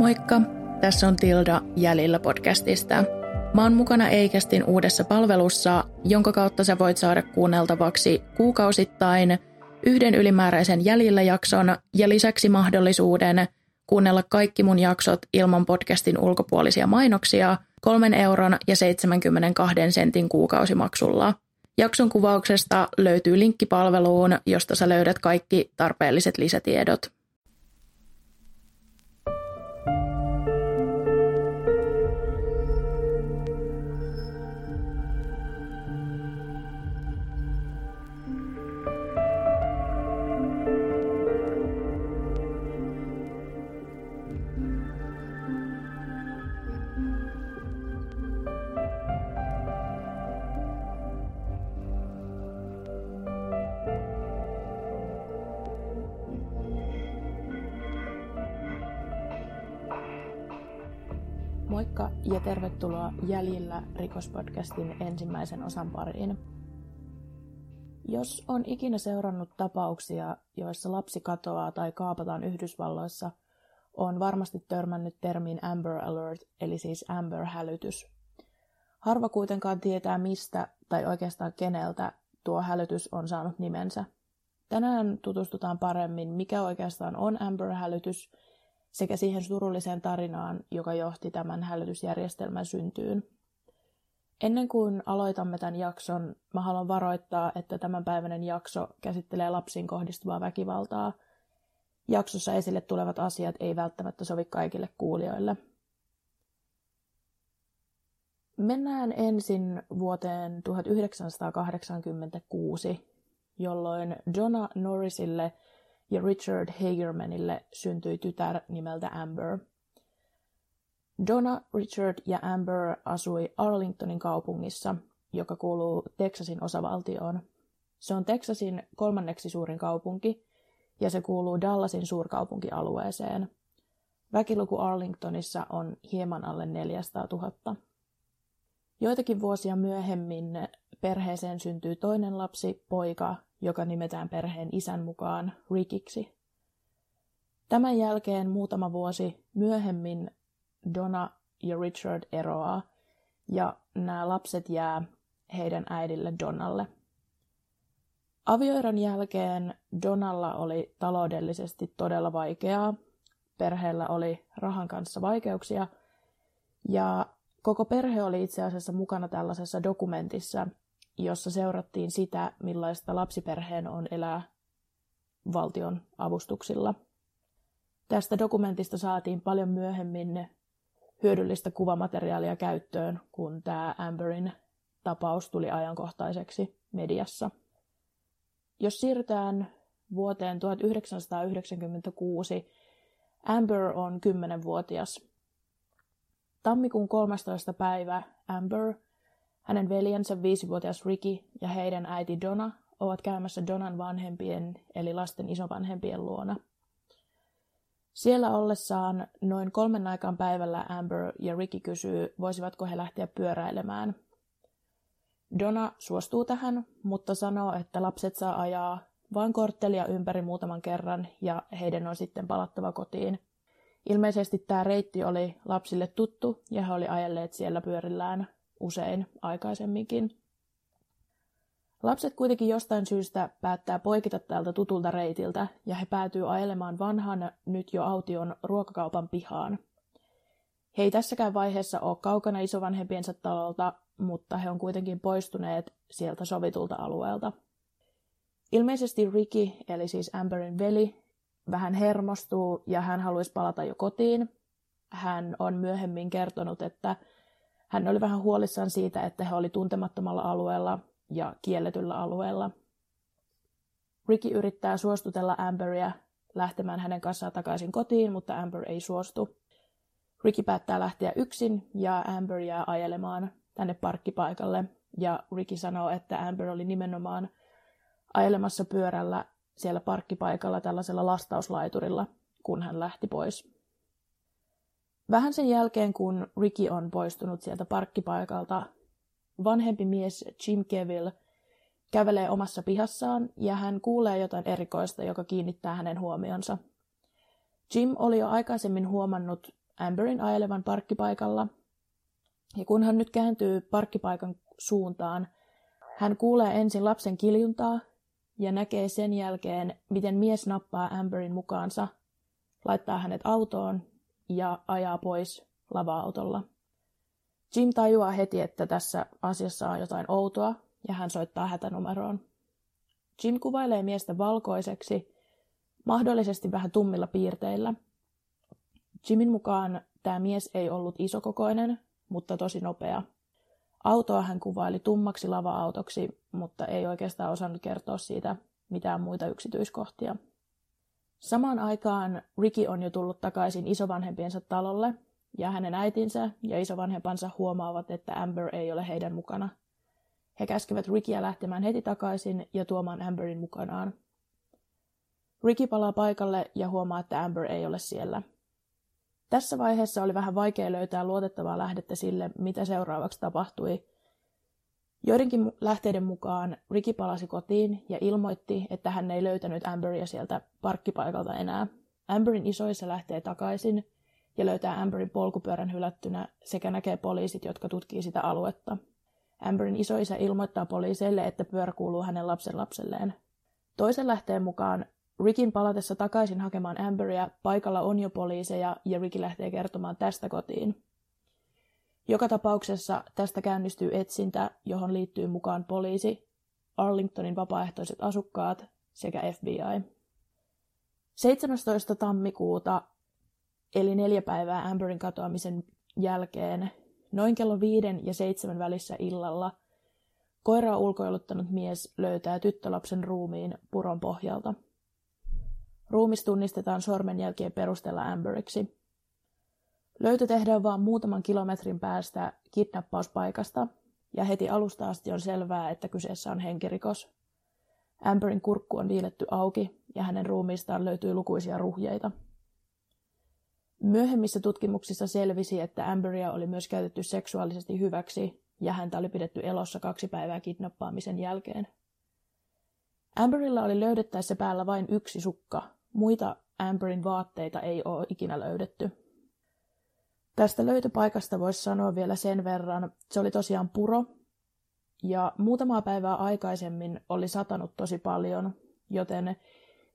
Moikka, tässä on Tilda Jäljillä podcastista. Mä oon mukana Eikästin uudessa palvelussa, jonka kautta sä voit saada kuunneltavaksi kuukausittain yhden ylimääräisen Jäljillä jakson ja lisäksi mahdollisuuden kuunnella kaikki mun jaksot ilman podcastin ulkopuolisia mainoksia kolmen euron ja 72 sentin kuukausimaksulla. Jakson kuvauksesta löytyy linkki palveluun, josta sä löydät kaikki tarpeelliset lisätiedot. Tervetuloa Jäljillä rikospodcastin ensimmäisen osan pariin. Jos on ikinä seurannut tapauksia, joissa lapsi katoaa tai kaapataan Yhdysvalloissa, on varmasti törmännyt termiin Amber Alert, eli siis Amber-hälytys. Harva kuitenkaan tietää mistä tai oikeastaan keneltä tuo hälytys on saanut nimensä. Tänään tutustutaan paremmin, mikä oikeastaan on Amber-hälytys – sekä siihen surulliseen tarinaan, joka johti tämän hälytysjärjestelmän syntyyn. Ennen kuin aloitamme tämän jakson, mä haluan varoittaa, että tämänpäiväinen jakso käsittelee lapsiin kohdistuvaa väkivaltaa. Jaksossa esille tulevat asiat ei välttämättä sovi kaikille kuulijoille. Mennään ensin vuoteen 1986, jolloin Jonah Norrisille – ja Richard Hagermanille syntyi tytär nimeltä Amber. Donna, Richard ja Amber asui Arlingtonin kaupungissa, joka kuuluu Texasin osavaltioon. Se on Texasin kolmanneksi suurin kaupunki ja se kuuluu Dallasin suurkaupunkialueeseen. Väkiluku Arlingtonissa on hieman alle 400 000. Joitakin vuosia myöhemmin perheeseen syntyy toinen lapsi, poika, joka nimetään perheen isän mukaan Rickiksi. Tämän jälkeen muutama vuosi myöhemmin Donna ja Richard eroaa ja nämä lapset jää heidän äidille Donnalle. Avioeron jälkeen Donnalla oli taloudellisesti todella vaikeaa, perheellä oli rahan kanssa vaikeuksia ja koko perhe oli itse asiassa mukana tällaisessa dokumentissa, jossa seurattiin sitä, millaista lapsiperheen on elää valtion avustuksilla. Tästä dokumentista saatiin paljon myöhemmin hyödyllistä kuvamateriaalia käyttöön, kun tämä Amberin tapaus tuli ajankohtaiseksi mediassa. Jos siirrytään vuoteen 1996, Amber on 10-vuotias. Tammikuun 13. päivä Amber hänen veljensä viisivuotias Ricky ja heidän äiti Donna ovat käymässä Donan vanhempien eli lasten isovanhempien luona. Siellä ollessaan noin kolmen aikaan päivällä Amber ja Ricky kysyy, voisivatko he lähteä pyöräilemään. Donna suostuu tähän, mutta sanoo, että lapset saa ajaa vain korttelia ympäri muutaman kerran ja heidän on sitten palattava kotiin. Ilmeisesti tämä reitti oli lapsille tuttu ja he oli ajelleet siellä pyörillään usein aikaisemminkin. Lapset kuitenkin jostain syystä päättää poikita tältä tutulta reitiltä ja he päätyy ajelemaan vanhan, nyt jo aution ruokakaupan pihaan. He ei tässäkään vaiheessa ole kaukana isovanhempiensa talolta, mutta he on kuitenkin poistuneet sieltä sovitulta alueelta. Ilmeisesti Ricky, eli siis Amberin veli, vähän hermostuu ja hän haluaisi palata jo kotiin. Hän on myöhemmin kertonut, että hän oli vähän huolissaan siitä, että he oli tuntemattomalla alueella ja kielletyllä alueella. Ricky yrittää suostutella Amberia lähtemään hänen kanssaan takaisin kotiin, mutta Amber ei suostu. Ricky päättää lähteä yksin ja Amber jää ajelemaan tänne parkkipaikalle. Ja Ricky sanoo, että Amber oli nimenomaan ajelemassa pyörällä siellä parkkipaikalla tällaisella lastauslaiturilla, kun hän lähti pois. Vähän sen jälkeen, kun Ricky on poistunut sieltä parkkipaikalta, vanhempi mies Jim Keville kävelee omassa pihassaan ja hän kuulee jotain erikoista, joka kiinnittää hänen huomionsa. Jim oli jo aikaisemmin huomannut Amberin ajelevan parkkipaikalla. Ja kun hän nyt kääntyy parkkipaikan suuntaan, hän kuulee ensin lapsen kiljuntaa ja näkee sen jälkeen, miten mies nappaa Amberin mukaansa, laittaa hänet autoon ja ajaa pois lava-autolla. Jim tajuaa heti, että tässä asiassa on jotain outoa ja hän soittaa hätänumeroon. Jim kuvailee miestä valkoiseksi, mahdollisesti vähän tummilla piirteillä. Jimin mukaan tämä mies ei ollut isokokoinen, mutta tosi nopea. Autoa hän kuvaili tummaksi lava-autoksi, mutta ei oikeastaan osannut kertoa siitä mitään muita yksityiskohtia. Samaan aikaan Ricky on jo tullut takaisin isovanhempiensa talolle, ja hänen äitinsä ja isovanhempansa huomaavat, että Amber ei ole heidän mukana. He käskevät Rickyä lähtemään heti takaisin ja tuomaan Amberin mukanaan. Ricky palaa paikalle ja huomaa, että Amber ei ole siellä. Tässä vaiheessa oli vähän vaikea löytää luotettavaa lähdettä sille, mitä seuraavaksi tapahtui. Joidenkin lähteiden mukaan Ricky palasi kotiin ja ilmoitti, että hän ei löytänyt Amberia sieltä parkkipaikalta enää. Amberin isoissa lähtee takaisin ja löytää Amberin polkupyörän hylättynä sekä näkee poliisit, jotka tutkii sitä aluetta. Amberin isoisä ilmoittaa poliiseille, että pyörä kuuluu hänen lapsen lapselleen. Toisen lähteen mukaan Rickin palatessa takaisin hakemaan Amberia paikalla on jo poliiseja ja Ricky lähtee kertomaan tästä kotiin. Joka tapauksessa tästä käynnistyy etsintä, johon liittyy mukaan poliisi, Arlingtonin vapaaehtoiset asukkaat sekä FBI. 17. tammikuuta, eli neljä päivää Amberin katoamisen jälkeen, noin kello viiden ja seitsemän välissä illalla, koiraa ulkoiluttanut mies löytää tyttölapsen ruumiin puron pohjalta – Ruumis tunnistetaan sormenjälkien perusteella Amberiksi. Löytö tehdään vain muutaman kilometrin päästä kidnappauspaikasta, ja heti alusta asti on selvää, että kyseessä on henkirikos. Amberin kurkku on viiletty auki, ja hänen ruumiistaan löytyy lukuisia ruhjeita. Myöhemmissä tutkimuksissa selvisi, että Amberia oli myös käytetty seksuaalisesti hyväksi, ja häntä oli pidetty elossa kaksi päivää kidnappaamisen jälkeen. Amberilla oli löydettäessä päällä vain yksi sukka, Muita Amberin vaatteita ei ole ikinä löydetty. Tästä löytöpaikasta voisi sanoa vielä sen verran, se oli tosiaan puro, ja muutamaa päivää aikaisemmin oli satanut tosi paljon, joten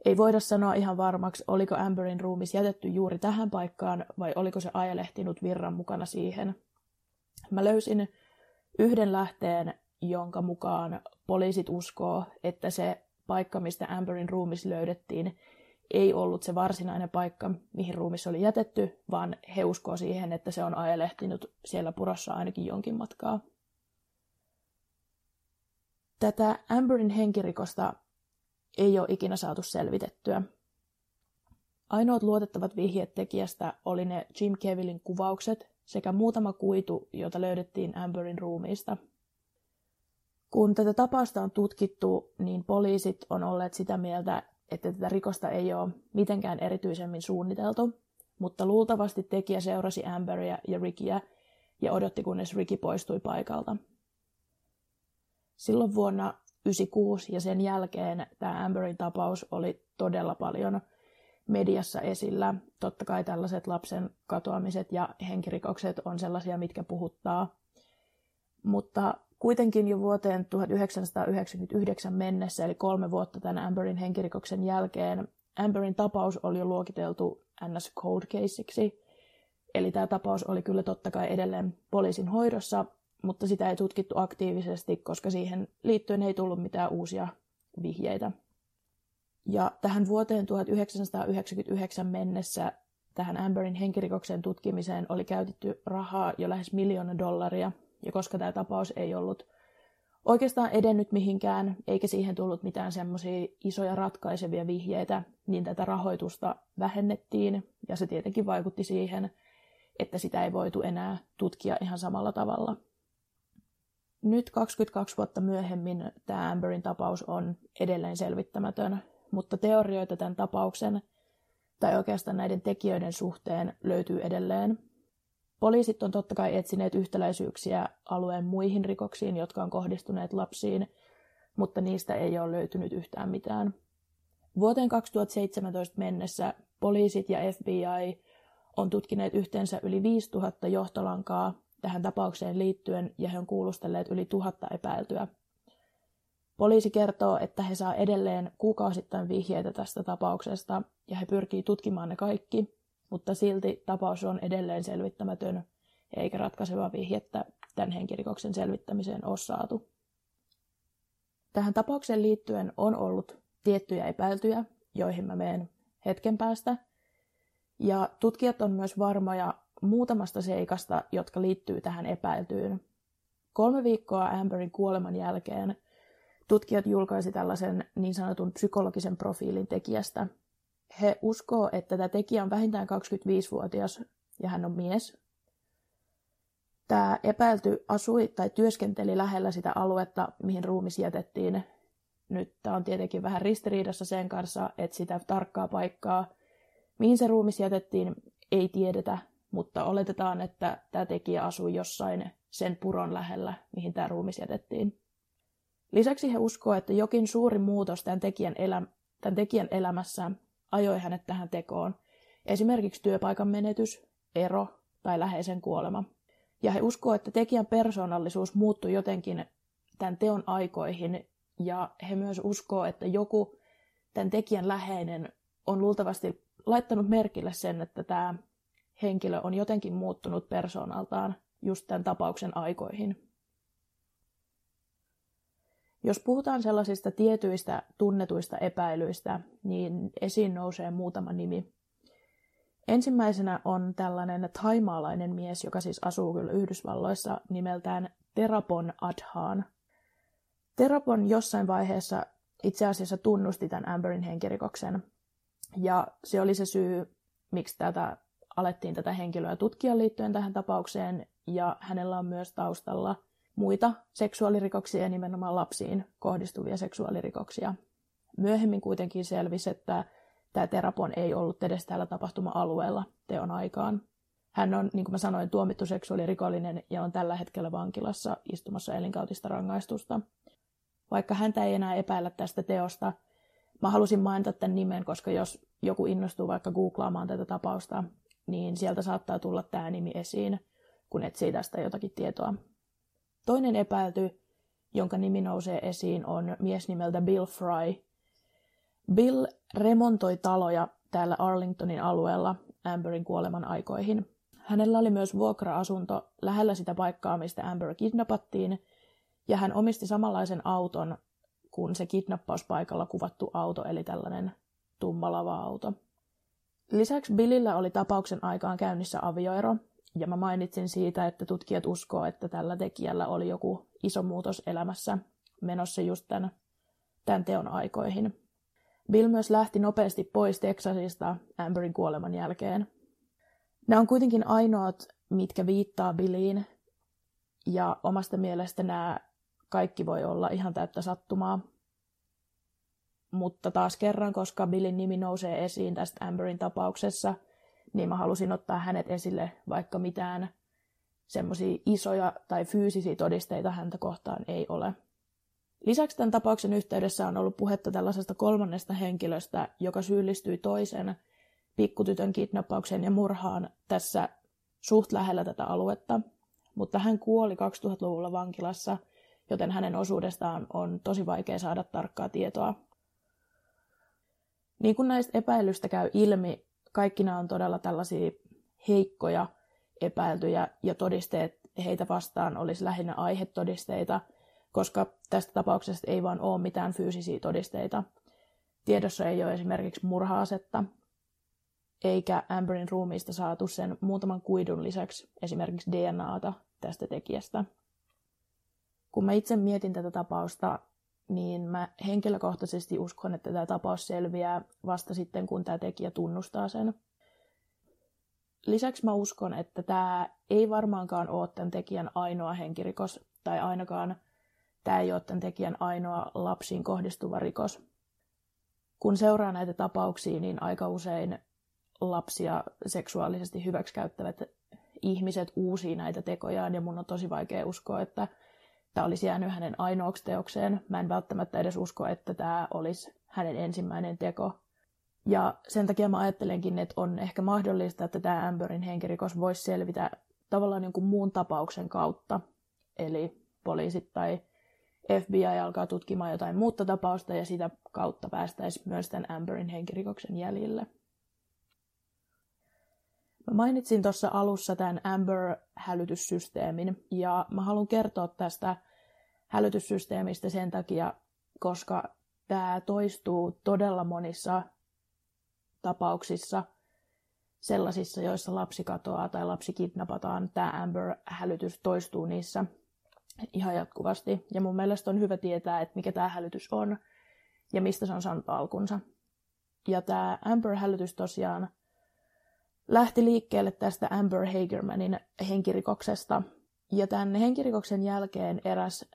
ei voida sanoa ihan varmaksi, oliko Amberin ruumis jätetty juuri tähän paikkaan vai oliko se ajelehtinut virran mukana siihen. Mä löysin yhden lähteen, jonka mukaan poliisit uskoo, että se paikka, mistä Amberin ruumis löydettiin, ei ollut se varsinainen paikka, mihin ruumis oli jätetty, vaan he uskoo siihen, että se on ajelehtinut siellä purossa ainakin jonkin matkaa. Tätä Amberin henkirikosta ei ole ikinä saatu selvitettyä. Ainoat luotettavat vihjeet tekijästä oli ne Jim Kevillin kuvaukset sekä muutama kuitu, jota löydettiin Amberin ruumiista. Kun tätä tapausta on tutkittu, niin poliisit on olleet sitä mieltä, että tätä rikosta ei ole mitenkään erityisemmin suunniteltu, mutta luultavasti tekijä seurasi Amberia ja Rickyä ja odotti, kunnes Ricky poistui paikalta. Silloin vuonna 1996 ja sen jälkeen tämä Amberin tapaus oli todella paljon mediassa esillä. Totta kai tällaiset lapsen katoamiset ja henkirikokset on sellaisia, mitkä puhuttaa. Mutta Kuitenkin jo vuoteen 1999 mennessä, eli kolme vuotta tämän Amberin henkirikoksen jälkeen, Amberin tapaus oli jo luokiteltu NS Cold Caseiksi. Eli tämä tapaus oli kyllä totta kai edelleen poliisin hoidossa, mutta sitä ei tutkittu aktiivisesti, koska siihen liittyen ei tullut mitään uusia vihjeitä. Ja tähän vuoteen 1999 mennessä tähän Amberin henkirikoksen tutkimiseen oli käytetty rahaa jo lähes miljoona dollaria – ja koska tämä tapaus ei ollut oikeastaan edennyt mihinkään, eikä siihen tullut mitään semmoisia isoja ratkaisevia vihjeitä, niin tätä rahoitusta vähennettiin, ja se tietenkin vaikutti siihen, että sitä ei voitu enää tutkia ihan samalla tavalla. Nyt 22 vuotta myöhemmin tämä Amberin tapaus on edelleen selvittämätön, mutta teorioita tämän tapauksen tai oikeastaan näiden tekijöiden suhteen löytyy edelleen, Poliisit on totta kai etsineet yhtäläisyyksiä alueen muihin rikoksiin, jotka on kohdistuneet lapsiin, mutta niistä ei ole löytynyt yhtään mitään. Vuoteen 2017 mennessä poliisit ja FBI on tutkineet yhteensä yli 5000 johtolankaa tähän tapaukseen liittyen ja he on kuulustelleet yli tuhatta epäiltyä. Poliisi kertoo, että he saa edelleen kuukausittain vihjeitä tästä tapauksesta ja he pyrkii tutkimaan ne kaikki, mutta silti tapaus on edelleen selvittämätön eikä ratkaisevaa vihjettä tämän henkirikoksen selvittämiseen ole saatu. Tähän tapaukseen liittyen on ollut tiettyjä epäiltyjä, joihin mä menen hetken päästä. Ja tutkijat on myös varmoja muutamasta seikasta, jotka liittyy tähän epäiltyyn. Kolme viikkoa Amberin kuoleman jälkeen tutkijat julkaisi tällaisen niin sanotun psykologisen profiilin tekijästä. He uskoo, että tämä tekijä on vähintään 25-vuotias ja hän on mies. Tämä epäilty asui tai työskenteli lähellä sitä aluetta, mihin ruumis jätettiin. Nyt tämä on tietenkin vähän ristiriidassa sen kanssa, että sitä tarkkaa paikkaa, mihin se ruumis jätettiin, ei tiedetä, mutta oletetaan, että tämä tekijä asui jossain sen puron lähellä, mihin tämä ruumis jätettiin. Lisäksi he uskoo, että jokin suuri muutos tämän tekijän, elä, tämän tekijän elämässä ajoi hänet tähän tekoon. Esimerkiksi työpaikan menetys, ero tai läheisen kuolema. Ja he uskoo, että tekijän persoonallisuus muuttui jotenkin tämän teon aikoihin. Ja he myös uskoo, että joku tämän tekijän läheinen on luultavasti laittanut merkille sen, että tämä henkilö on jotenkin muuttunut persoonaltaan just tämän tapauksen aikoihin. Jos puhutaan sellaisista tietyistä tunnetuista epäilyistä, niin esiin nousee muutama nimi. Ensimmäisenä on tällainen taimaalainen mies, joka siis asuu kyllä Yhdysvalloissa nimeltään Terapon Adhaan. Terapon jossain vaiheessa itse asiassa tunnusti tämän Amberin henkirikoksen. Ja se oli se syy, miksi tätä alettiin tätä henkilöä tutkia liittyen tähän tapaukseen. Ja hänellä on myös taustalla muita seksuaalirikoksia ja nimenomaan lapsiin kohdistuvia seksuaalirikoksia. Myöhemmin kuitenkin selvisi, että tämä Terapon ei ollut edes täällä tapahtuma-alueella teon aikaan. Hän on, niin kuin mä sanoin, tuomittu seksuaalirikollinen ja on tällä hetkellä vankilassa istumassa elinkautista rangaistusta. Vaikka häntä ei enää epäillä tästä teosta, mä halusin mainita tämän nimen, koska jos joku innostuu vaikka googlaamaan tätä tapausta, niin sieltä saattaa tulla tämä nimi esiin, kun etsii tästä jotakin tietoa. Toinen epäilty, jonka nimi nousee esiin, on mies nimeltä Bill Fry. Bill remontoi taloja täällä Arlingtonin alueella Amberin kuoleman aikoihin. Hänellä oli myös vuokra-asunto lähellä sitä paikkaa, mistä Amber kidnappattiin, ja hän omisti samanlaisen auton kuin se kidnappauspaikalla kuvattu auto, eli tällainen tummalava auto. Lisäksi Billillä oli tapauksen aikaan käynnissä avioero, ja mä mainitsin siitä, että tutkijat uskoo, että tällä tekijällä oli joku iso muutos elämässä menossa just tämän, tämän teon aikoihin. Bill myös lähti nopeasti pois Teksasista Amberin kuoleman jälkeen. Nämä on kuitenkin ainoat, mitkä viittaa Billiin, ja omasta mielestä nämä kaikki voi olla ihan täyttä sattumaa. Mutta taas kerran, koska Billin nimi nousee esiin tästä Amberin tapauksessa – niin mä halusin ottaa hänet esille, vaikka mitään semmoisia isoja tai fyysisiä todisteita häntä kohtaan ei ole. Lisäksi tämän tapauksen yhteydessä on ollut puhetta tällaisesta kolmannesta henkilöstä, joka syyllistyi toisen pikkutytön kidnappaukseen ja murhaan tässä suht lähellä tätä aluetta, mutta hän kuoli 2000-luvulla vankilassa, joten hänen osuudestaan on tosi vaikea saada tarkkaa tietoa. Niin kuin näistä epäilystä käy ilmi, kaikki nämä on todella tällaisia heikkoja epäiltyjä ja todisteet heitä vastaan olisi lähinnä aihetodisteita, koska tästä tapauksesta ei vaan ole mitään fyysisiä todisteita. Tiedossa ei ole esimerkiksi murhaasetta, eikä Amberin ruumiista saatu sen muutaman kuidun lisäksi esimerkiksi DNAta tästä tekijästä. Kun mä itse mietin tätä tapausta, niin mä henkilökohtaisesti uskon, että tämä tapaus selviää vasta sitten, kun tämä tekijä tunnustaa sen. Lisäksi mä uskon, että tämä ei varmaankaan ole tämän tekijän ainoa henkirikos, tai ainakaan tämä ei ole tämän tekijän ainoa lapsiin kohdistuva rikos. Kun seuraa näitä tapauksia, niin aika usein lapsia seksuaalisesti hyväksikäyttävät ihmiset uusii näitä tekojaan, ja mun on tosi vaikea uskoa, että tämä olisi jäänyt hänen ainoaksi teokseen. Mä en välttämättä edes usko, että tämä olisi hänen ensimmäinen teko. Ja sen takia mä ajattelenkin, että on ehkä mahdollista, että tämä Amberin henkirikos voisi selvitä tavallaan jonkun muun tapauksen kautta. Eli poliisit tai FBI alkaa tutkimaan jotain muuta tapausta ja sitä kautta päästäisiin myös tämän Amberin henkirikoksen jäljille. Mä mainitsin tuossa alussa tämän Amber-hälytyssysteemin ja mä haluan kertoa tästä hälytyssysteemistä sen takia, koska tämä toistuu todella monissa tapauksissa sellaisissa, joissa lapsi katoaa tai lapsi kidnapataan. Tämä Amber-hälytys toistuu niissä ihan jatkuvasti. Ja mun mielestä on hyvä tietää, että mikä tämä hälytys on ja mistä se on saanut alkunsa. Ja tämä Amber-hälytys tosiaan lähti liikkeelle tästä Amber Hagermanin henkirikoksesta. Ja tämän henkirikoksen jälkeen eräs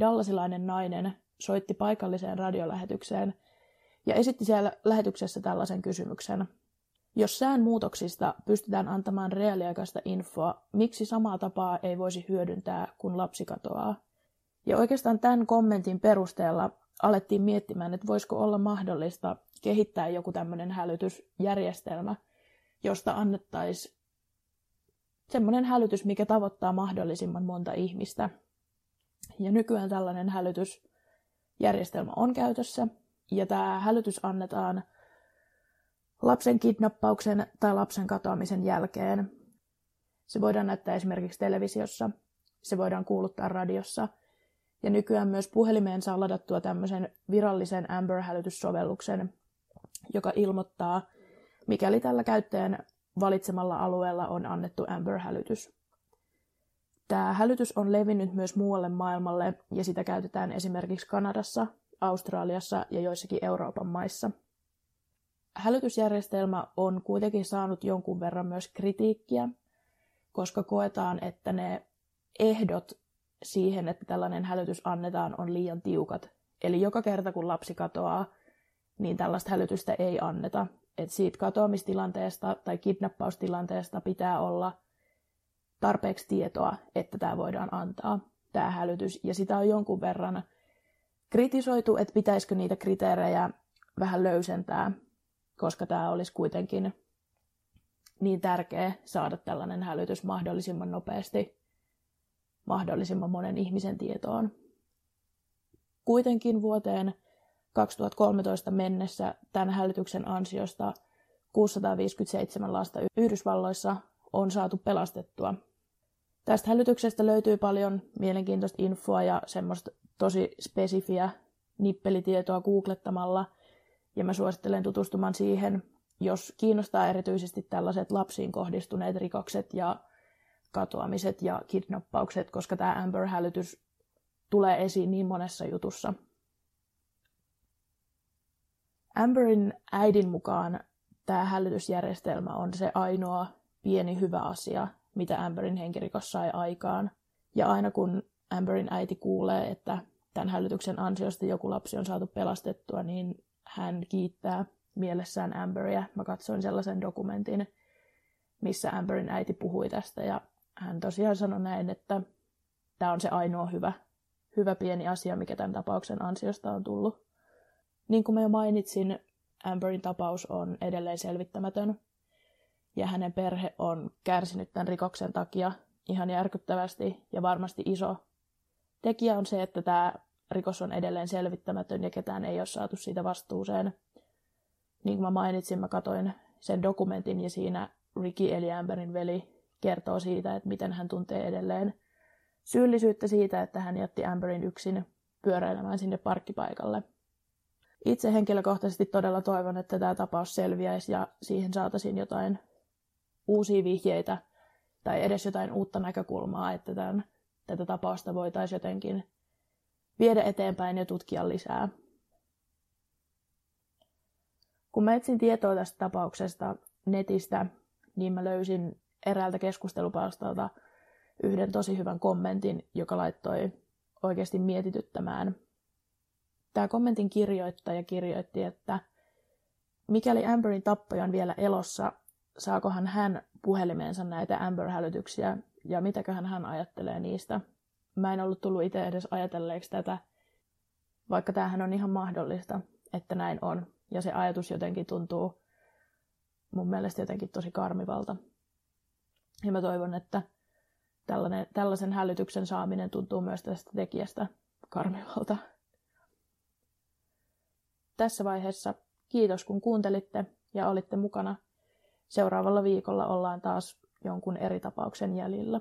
dallasilainen nainen soitti paikalliseen radiolähetykseen ja esitti siellä lähetyksessä tällaisen kysymyksen. Jos sään muutoksista pystytään antamaan reaaliaikaista infoa, miksi samaa tapaa ei voisi hyödyntää, kun lapsi katoaa? Ja oikeastaan tämän kommentin perusteella alettiin miettimään, että voisiko olla mahdollista kehittää joku tämmöinen hälytysjärjestelmä, josta annettaisiin semmoinen hälytys, mikä tavoittaa mahdollisimman monta ihmistä. Ja nykyään tällainen hälytysjärjestelmä on käytössä, ja tämä hälytys annetaan lapsen kidnappauksen tai lapsen katoamisen jälkeen. Se voidaan näyttää esimerkiksi televisiossa, se voidaan kuuluttaa radiossa, ja nykyään myös puhelimeen saa ladattua tämmöisen virallisen Amber-hälytyssovelluksen, joka ilmoittaa, mikäli tällä käyttäjän valitsemalla alueella on annettu Amber-hälytys. Tämä hälytys on levinnyt myös muualle maailmalle ja sitä käytetään esimerkiksi Kanadassa, Australiassa ja joissakin Euroopan maissa. Hälytysjärjestelmä on kuitenkin saanut jonkun verran myös kritiikkiä, koska koetaan, että ne ehdot siihen, että tällainen hälytys annetaan, on liian tiukat. Eli joka kerta kun lapsi katoaa, niin tällaista hälytystä ei anneta. Et siitä katoamistilanteesta tai kidnappaustilanteesta pitää olla tarpeeksi tietoa, että tämä voidaan antaa, tämä hälytys. Ja sitä on jonkun verran kritisoitu, että pitäisikö niitä kriteerejä vähän löysentää, koska tämä olisi kuitenkin niin tärkeä saada tällainen hälytys mahdollisimman nopeasti mahdollisimman monen ihmisen tietoon. Kuitenkin vuoteen 2013 mennessä tämän hälytyksen ansiosta 657 lasta Yhdysvalloissa on saatu pelastettua. Tästä hälytyksestä löytyy paljon mielenkiintoista infoa ja semmoista tosi spesifiä nippelitietoa googlettamalla, ja mä suosittelen tutustumaan siihen, jos kiinnostaa erityisesti tällaiset lapsiin kohdistuneet rikokset ja katoamiset ja kidnappaukset, koska tämä Amber-hälytys tulee esiin niin monessa jutussa. Amberin äidin mukaan tämä hälytysjärjestelmä on se ainoa pieni hyvä asia, mitä Amberin henkirikos sai aikaan. Ja aina kun Amberin äiti kuulee, että tämän hälytyksen ansiosta joku lapsi on saatu pelastettua, niin hän kiittää mielessään Amberia. Mä katsoin sellaisen dokumentin, missä Amberin äiti puhui tästä ja hän tosiaan sanoi näin, että tämä on se ainoa hyvä, hyvä pieni asia, mikä tämän tapauksen ansiosta on tullut. Niin kuin mä jo mainitsin, Amberin tapaus on edelleen selvittämätön ja hänen perhe on kärsinyt tämän rikoksen takia ihan järkyttävästi ja varmasti iso tekijä on se, että tämä rikos on edelleen selvittämätön ja ketään ei ole saatu siitä vastuuseen. Niin kuin mä mainitsin, mä katoin sen dokumentin ja siinä Ricky eli Amberin veli kertoo siitä, että miten hän tuntee edelleen syyllisyyttä siitä, että hän jätti Amberin yksin pyöräilemään sinne parkkipaikalle. Itse henkilökohtaisesti todella toivon, että tämä tapaus selviäisi ja siihen saataisiin jotain uusia vihjeitä tai edes jotain uutta näkökulmaa, että tämän, tätä tapausta voitaisiin jotenkin viedä eteenpäin ja tutkia lisää. Kun mä etsin tietoa tästä tapauksesta netistä, niin mä löysin eräältä keskustelupalstalta yhden tosi hyvän kommentin, joka laittoi oikeasti mietityttämään. Tämä kommentin kirjoittaja kirjoitti, että mikäli Amberin tappaja on vielä elossa, saakohan hän puhelimeensa näitä Amber-hälytyksiä ja mitäköhän hän ajattelee niistä. Mä en ollut tullut itse edes ajatelleeksi tätä, vaikka tämähän on ihan mahdollista, että näin on. Ja se ajatus jotenkin tuntuu mun mielestä jotenkin tosi karmivalta. Ja mä toivon, että tällainen, tällaisen hälytyksen saaminen tuntuu myös tästä tekijästä karmivalta. Tässä vaiheessa kiitos kun kuuntelitte ja olitte mukana. Seuraavalla viikolla ollaan taas jonkun eri tapauksen jäljillä.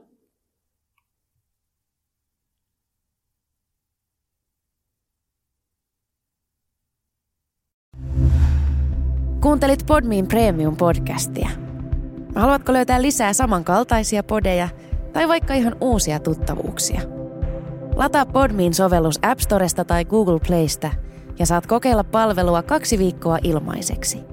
Kuuntelit Podmin Premium-podcastia. Haluatko löytää lisää samankaltaisia podeja tai vaikka ihan uusia tuttavuuksia? Lataa Podmin sovellus App Storesta tai Google Playsta ja saat kokeilla palvelua kaksi viikkoa ilmaiseksi –